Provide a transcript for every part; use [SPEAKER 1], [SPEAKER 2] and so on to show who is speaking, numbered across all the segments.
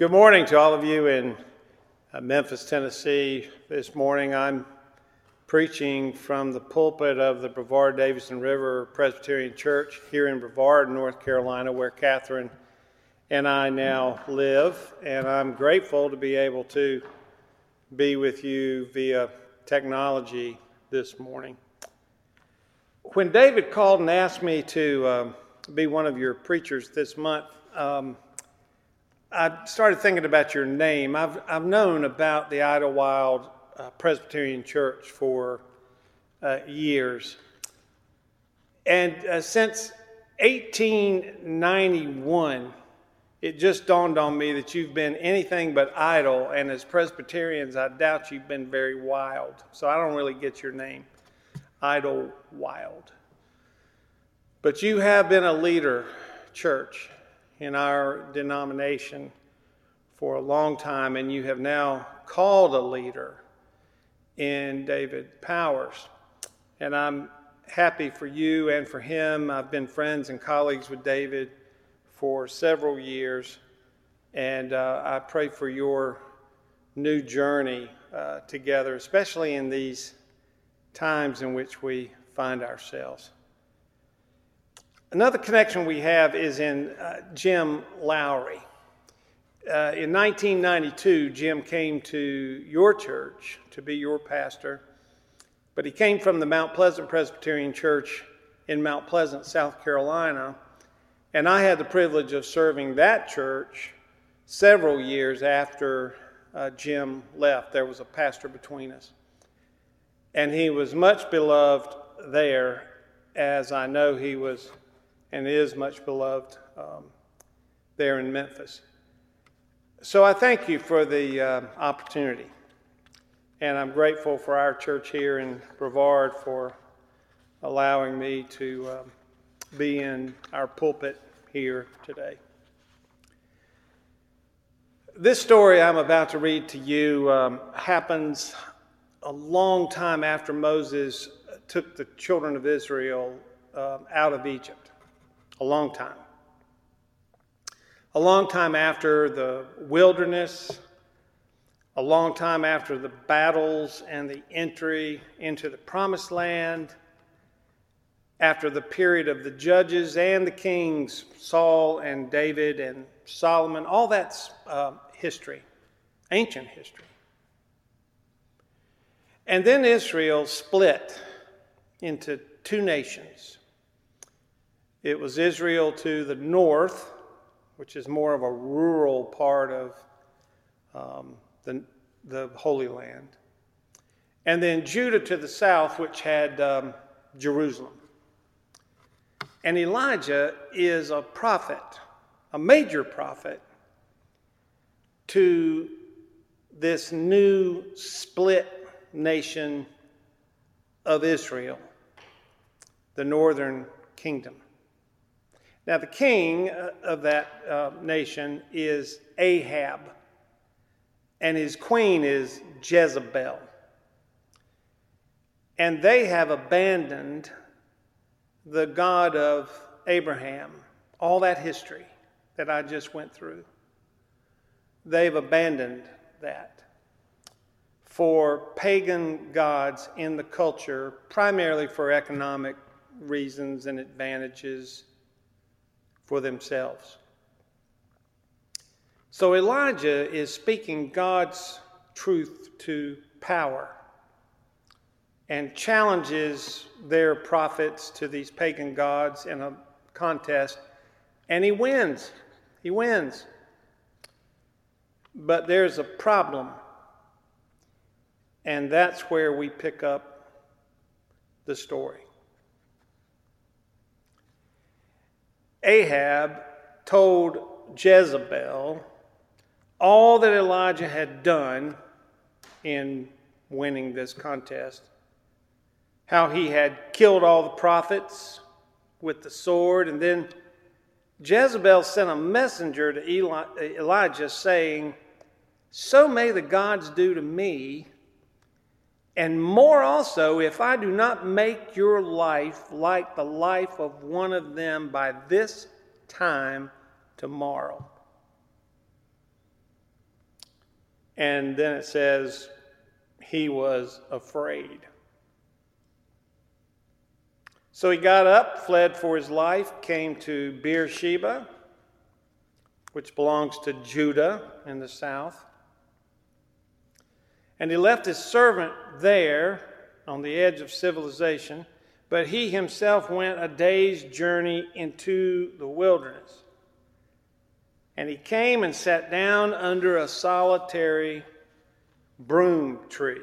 [SPEAKER 1] Good morning to all of you in uh, Memphis, Tennessee. This morning I'm preaching from the pulpit of the Brevard Davidson River Presbyterian Church here in Brevard, North Carolina, where Catherine and I now live. And I'm grateful to be able to be with you via technology this morning. When David called and asked me to um, be one of your preachers this month, um, I started thinking about your name. I've, I've known about the Idlewild uh, Presbyterian Church for uh, years. And uh, since 1891, it just dawned on me that you've been anything but idle. And as Presbyterians, I doubt you've been very wild. So I don't really get your name, Idlewild. But you have been a leader, church in our denomination for a long time, and you have now called a leader in David Powers. And I'm happy for you and for him. I've been friends and colleagues with David for several years, and uh, I pray for your new journey uh, together, especially in these times in which we find ourselves. Another connection we have is in uh, Jim Lowry. Uh, in 1992, Jim came to your church to be your pastor, but he came from the Mount Pleasant Presbyterian Church in Mount Pleasant, South Carolina, and I had the privilege of serving that church several years after uh, Jim left. There was a pastor between us. And he was much beloved there, as I know he was and is much beloved um, there in Memphis. So I thank you for the uh, opportunity. And I'm grateful for our church here in Brevard for allowing me to um, be in our pulpit here today. This story I'm about to read to you um, happens a long time after Moses took the children of Israel um, out of Egypt a long time. A long time after the wilderness, a long time after the battles and the entry into the promised land, after the period of the judges and the kings, Saul and David and Solomon, all that's uh, history, ancient history. And then Israel split into two nations it was Israel to the north, which is more of a rural part of um, the, the Holy Land, and then Judah to the south, which had um, Jerusalem. And Elijah is a prophet, a major prophet, to this new split nation of Israel, the northern kingdom. Now, the king uh, of that uh, nation is Ahab, and his queen is Jezebel. And they have abandoned the God of Abraham, all that history that I just went through. They've abandoned that for pagan gods in the culture, primarily for economic reasons and advantages for themselves. So Elijah is speaking God's truth to power and challenges their prophets to these pagan gods in a contest, and he wins. He wins. But there's a problem, and that's where we pick up the story. Ahab told Jezebel all that Elijah had done in winning this contest, how he had killed all the prophets with the sword, and then Jezebel sent a messenger to Eli- Elijah saying, So may the gods do to me and more also, if I do not make your life like the life of one of them by this time tomorrow. And then it says, he was afraid. So he got up, fled for his life, came to Beersheba, which belongs to Judah in the south. And he left his servant there on the edge of civilization, but he himself went a day's journey into the wilderness. And he came and sat down under a solitary broom tree.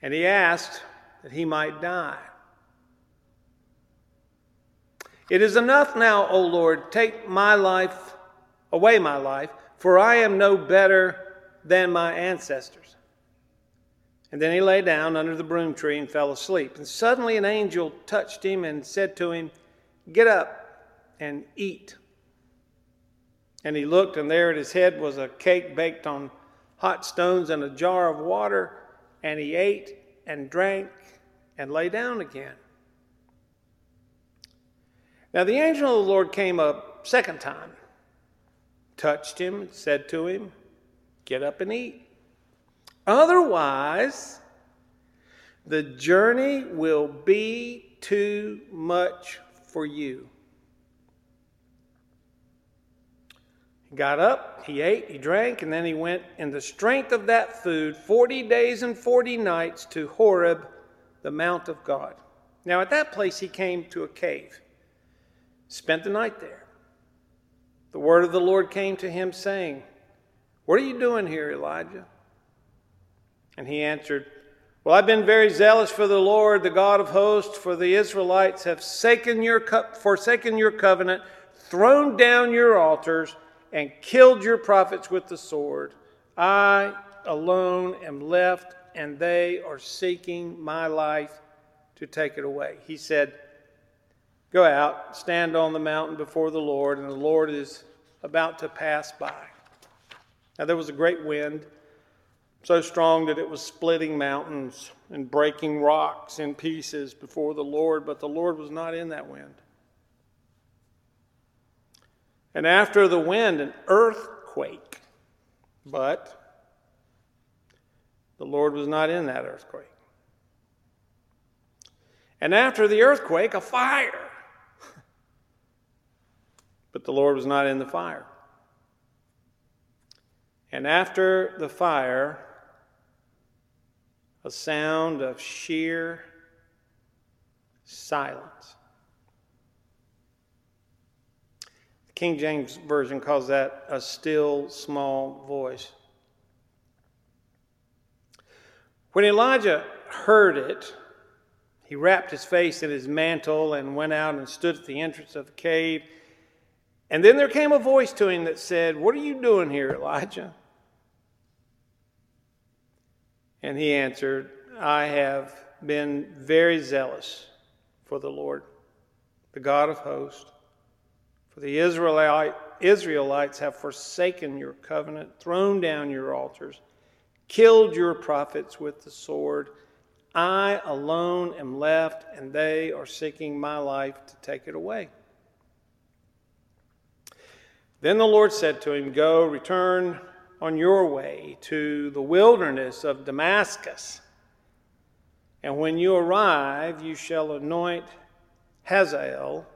[SPEAKER 1] And he asked that he might die. It is enough now, O Lord, take my life, away my life, for I am no better than my ancestors. And then he lay down under the broom tree and fell asleep. And suddenly an angel touched him and said to him, Get up and eat. And he looked, and there at his head was a cake baked on hot stones and a jar of water, and he ate and drank and lay down again. Now the angel of the Lord came a second time, touched him, said to him, Get up and eat. Otherwise, the journey will be too much for you. He got up, he ate, he drank, and then he went in the strength of that food 40 days and 40 nights to Horeb, the Mount of God. Now, at that place, he came to a cave, spent the night there. The word of the Lord came to him, saying, What are you doing here, Elijah? And he answered, Well, I've been very zealous for the Lord, the God of hosts, for the Israelites have forsaken your, co- forsaken your covenant, thrown down your altars and killed your prophets with the sword. I alone am left, and they are seeking my life to take it away. He said, Go out, stand on the mountain before the Lord, and the Lord is about to pass by. Now there was a great wind, so strong that it was splitting mountains and breaking rocks in pieces before the Lord, but the Lord was not in that wind. And after the wind, an earthquake. But the Lord was not in that earthquake. And after the earthquake, a fire. But the Lord was not in the fire. And after the fire, a sound of sheer silence. The King James Version calls that a still small voice. When Elijah heard it, he wrapped his face in his mantle and went out and stood at the entrance of the cave. And then there came a voice to him that said, What are you doing here, Elijah? And he answered, I have been very zealous for the Lord, the God of hosts for the Israelite, Israelites have forsaken your covenant, thrown down your altars, killed your prophets with the sword. I alone am left, and they are seeking my life to take it away. Then the Lord said to him, Go, return on your way to the wilderness of Damascus. And when you arrive, you shall anoint Hazael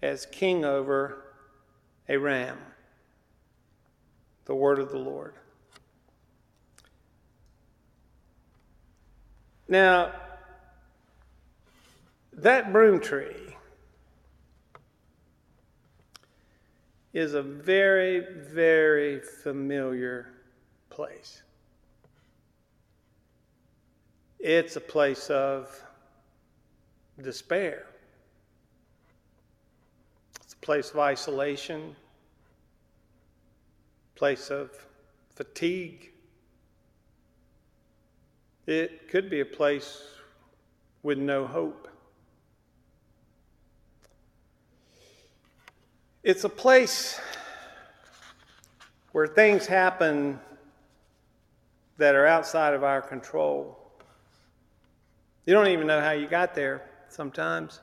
[SPEAKER 1] as king over Aram. The word of the Lord. Now, that broom tree is a very, very familiar place. It's a place of despair It's a place of isolation, place of fatigue. It could be a place with no hope. It's a place where things happen that are outside of our control. You don't even know how you got there sometimes.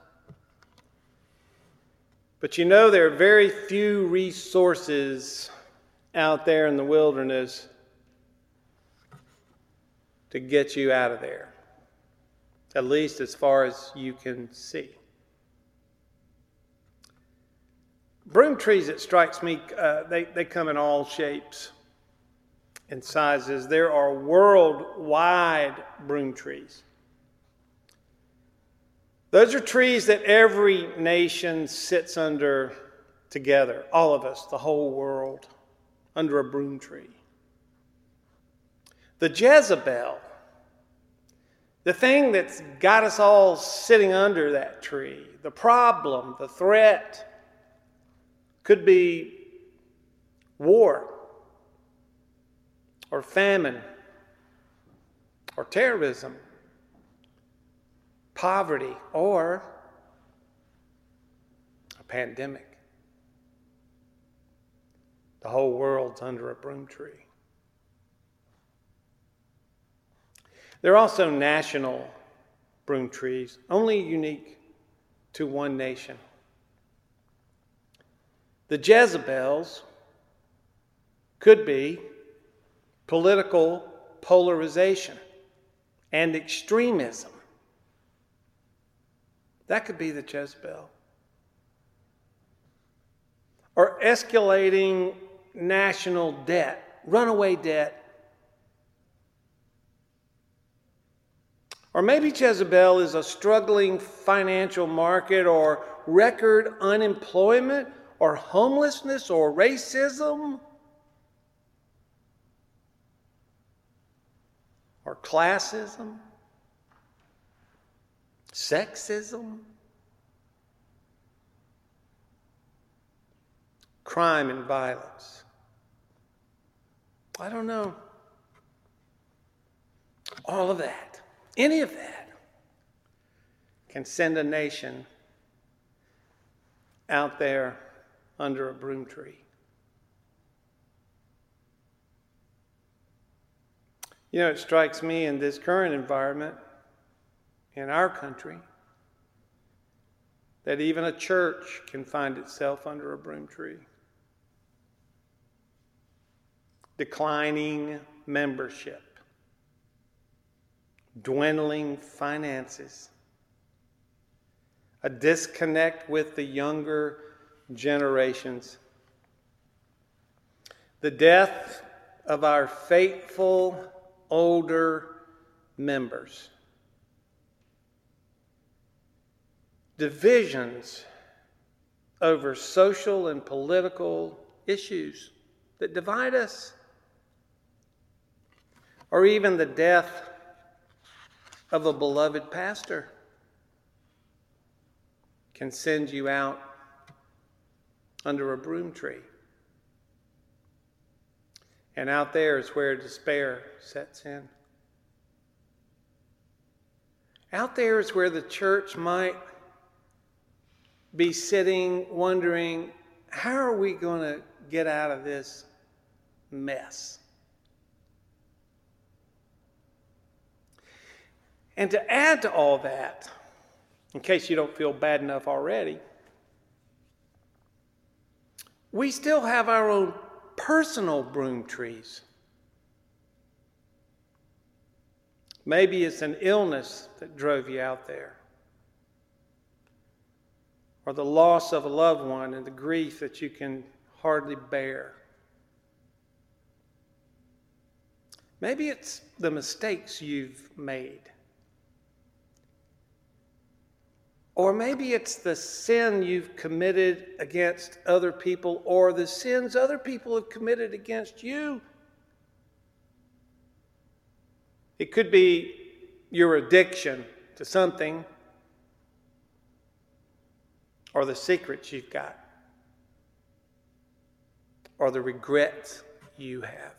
[SPEAKER 1] But you know, there are very few resources out there in the wilderness to get you out of there, at least as far as you can see. Broom trees, it strikes me, uh, they, they come in all shapes and sizes. There are worldwide broom trees. Those are trees that every nation sits under together, all of us, the whole world, under a broom tree. The Jezebel, the thing that's got us all sitting under that tree, the problem, the threat, could be war or famine or terrorism, poverty, or a pandemic. The whole world's under a broom tree. There are also national broom trees, only unique to one nation. The Jezebels could be political polarization and extremism. That could be the Jezebel. Or escalating national debt, runaway debt. Or maybe Jezebel is a struggling financial market or record unemployment or homelessness or racism or classism, sexism, crime and violence. I don't know. All of that, any of that, can send a nation out there under a broom tree. You know, it strikes me in this current environment in our country that even a church can find itself under a broom tree. Declining membership, dwindling finances, a disconnect with the younger generations, the death of our faithful older members. Divisions over social and political issues that divide us, or even the death of a beloved pastor can send you out under a broom tree. And out there is where despair sets in. Out there is where the church might be sitting wondering how are we going to get out of this mess? And to add to all that, in case you don't feel bad enough already, we still have our own personal broom trees. Maybe it's an illness that drove you out there, or the loss of a loved one and the grief that you can hardly bear. Maybe it's the mistakes you've made. Or maybe it's the sin you've committed against other people or the sins other people have committed against you. It could be your addiction to something or the secrets you've got or the regrets you have.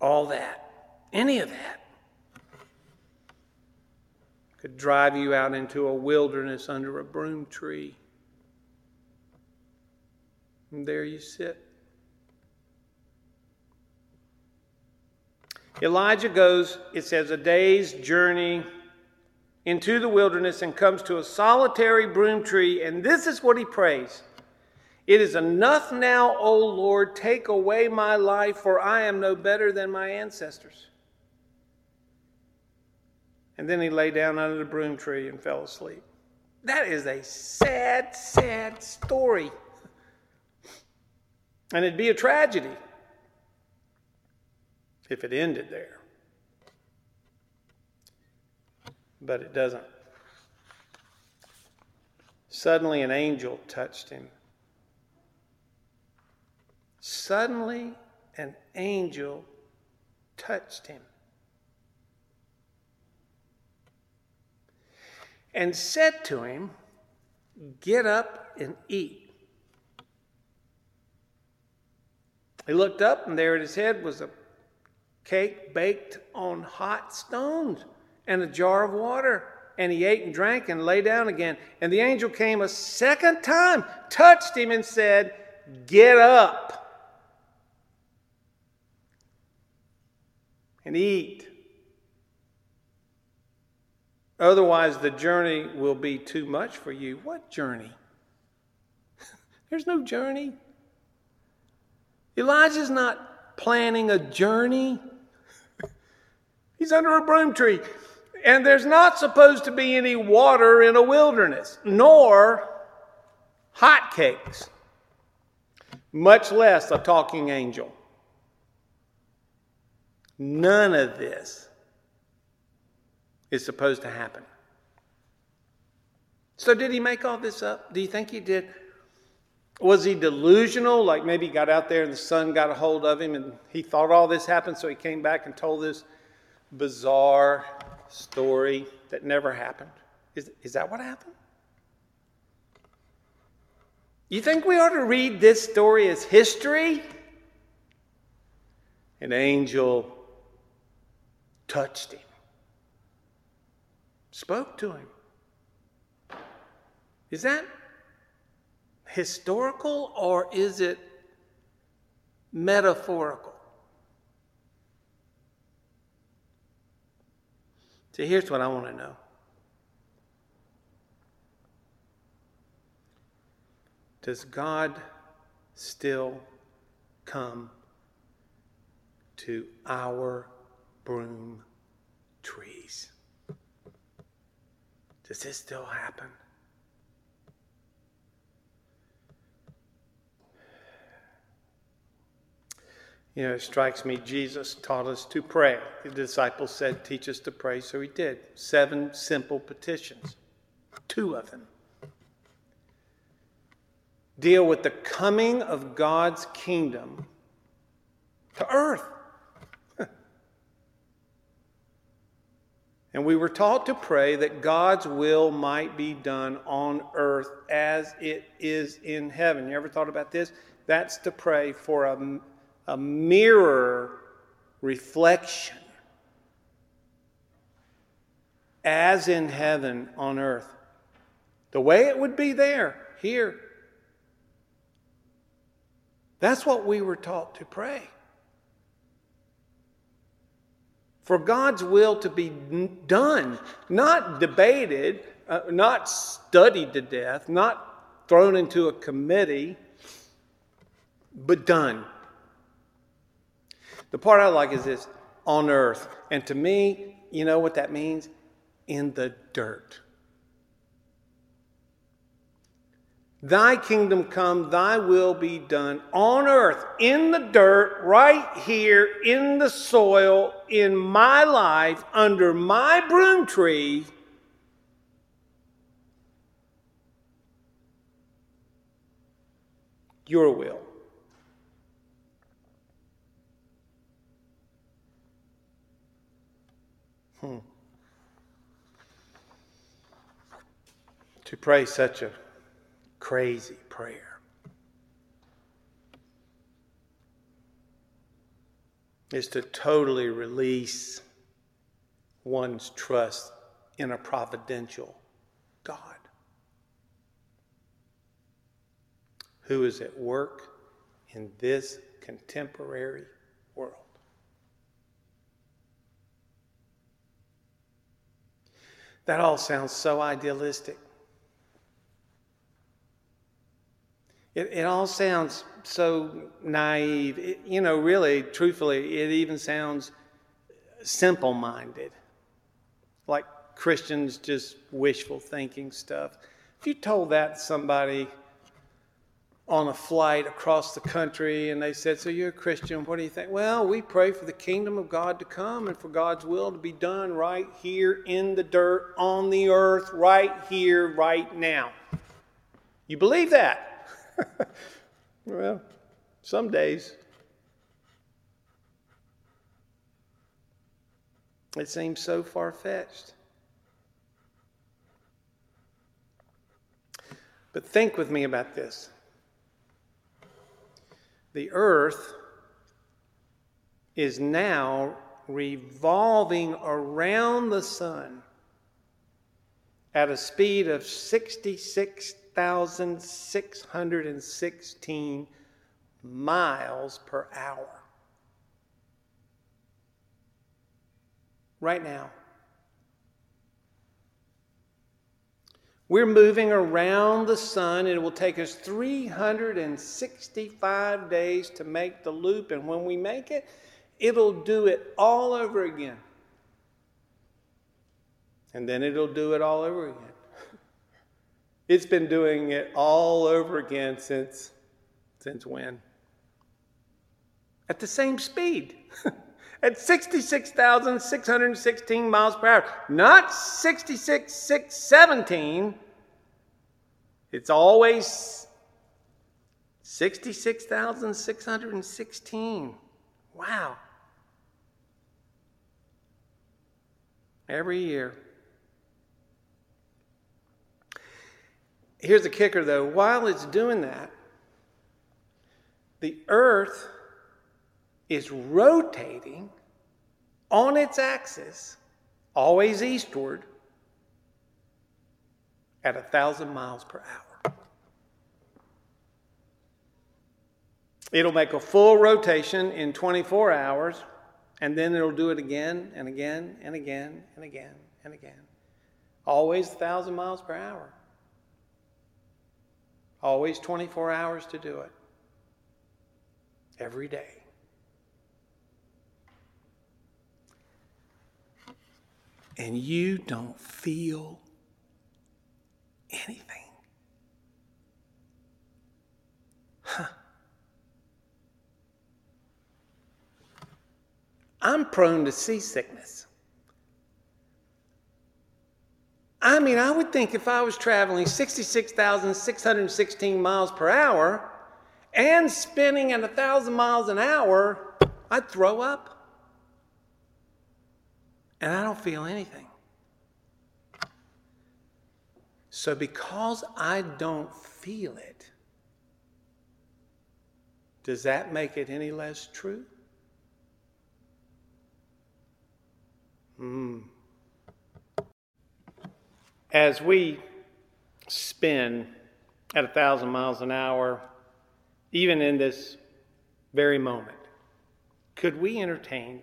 [SPEAKER 1] All that, any of that could drive you out into a wilderness under a broom tree. And there you sit. Elijah goes, it says, a day's journey into the wilderness and comes to a solitary broom tree, and this is what he prays It is enough now, O Lord, take away my life, for I am no better than my ancestors. And then he lay down under the broom tree and fell asleep. That is a sad, sad story. And it'd be a tragedy if it ended there. But it doesn't. Suddenly, an angel touched him. Suddenly, an angel touched him. And said to him, Get up and eat. He looked up, and there at his head was a cake baked on hot stones and a jar of water. And he ate and drank and lay down again. And the angel came a second time, touched him, and said, Get up and eat. Otherwise, the journey will be too much for you. What journey? There's no journey. Elijah's not planning a journey. He's under a broom tree. And there's not supposed to be any water in a wilderness, nor hot cakes, much less a talking angel. None of this is supposed to happen. So, did he make all this up? Do you think he did? Was he delusional? Like maybe he got out there and the sun got a hold of him and he thought all this happened, so he came back and told this bizarre story that never happened? Is, is that what happened? You think we ought to read this story as history? An angel touched him, spoke to him. Is that historical or is it metaphorical? See, here's what I want to know. Does God still come to our broom trees? Does this still happen? You know, it strikes me, Jesus taught us to pray. The disciples said, Teach us to pray, so he did. Seven simple petitions, two of them deal with the coming of God's kingdom to earth. And we were taught to pray that God's will might be done on earth as it is in heaven. You ever thought about this? That's to pray for a a mirror reflection as in heaven on earth. The way it would be there, here. That's what we were taught to pray. For God's will to be done, not debated, uh, not studied to death, not thrown into a committee, but done. The part I like is this on earth. And to me, you know what that means? In the dirt. Thy kingdom come, thy will be done on earth, in the dirt, right here, in the soil, in my life, under my broom tree. Your will. Hmm. To pray such a crazy prayer is to totally release one's trust in a providential God who is at work in this contemporary world. That all sounds so idealistic. It, it all sounds so naive. It, you know, really, truthfully, it even sounds simple minded. Like Christians just wishful thinking stuff. If you told that to somebody on a flight across the country and they said, So you're a Christian, what do you think? Well, we pray for the kingdom of God to come and for God's will to be done right here in the dirt, on the earth, right here, right now. You believe that? well, some days. It seems so far fetched. But think with me about this the earth is now revolving around the sun at a speed of 66,616 miles per hour. Right now. We're moving around the sun, and it will take us 365 days to make the loop. And when we make it, it'll do it all over again. And then it'll do it all over again. It's been doing it all over again since since when? At the same speed. At 66,616 miles per hour. Not 66,617. It's always 66,616. Wow. Every year. Here's the kicker though while it's doing that, the earth is rotating on its axis, always eastward, at a thousand miles per hour. It'll make a full rotation in 24 hours, and then it'll do it again and again and again and again and again. Always a thousand miles per hour. Always 24 hours to do it. Every day. And you don't feel anything. Huh. I'm prone to seasickness. I mean, I would think if I was traveling 66,616 miles per hour and spinning at 1,000 miles an hour, I'd throw up. And I don't feel anything. So, because I don't feel it, does that make it any less true? Hmm as we spin at a thousand miles an hour, even in this very moment, could we entertain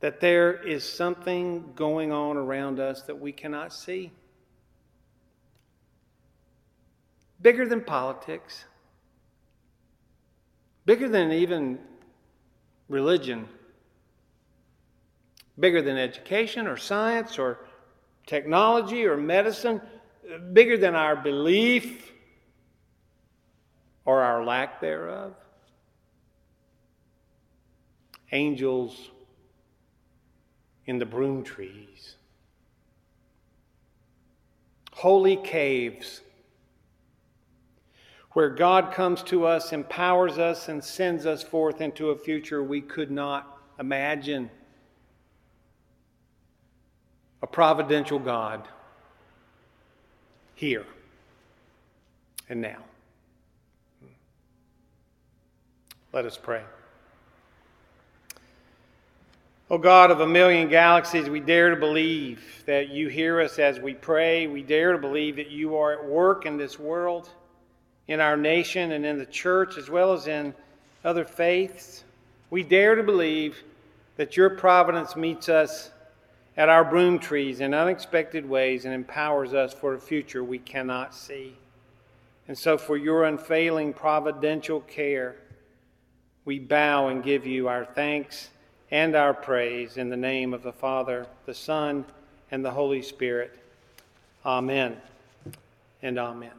[SPEAKER 1] that there is something going on around us that we cannot see? Bigger than politics, bigger than even religion, bigger than education or science or technology or medicine, bigger than our belief or our lack thereof. Angels in the broom trees, holy caves where God comes to us, empowers us, and sends us forth into a future we could not imagine a providential God here and now. Let us pray. O oh God of a million galaxies, we dare to believe that you hear us as we pray. We dare to believe that you are at work in this world, in our nation, and in the church, as well as in other faiths. We dare to believe that your providence meets us at our broom trees in unexpected ways and empowers us for a future we cannot see. And so, for your unfailing providential care, we bow and give you our thanks and our praise in the name of the Father, the Son, and the Holy Spirit. Amen and amen.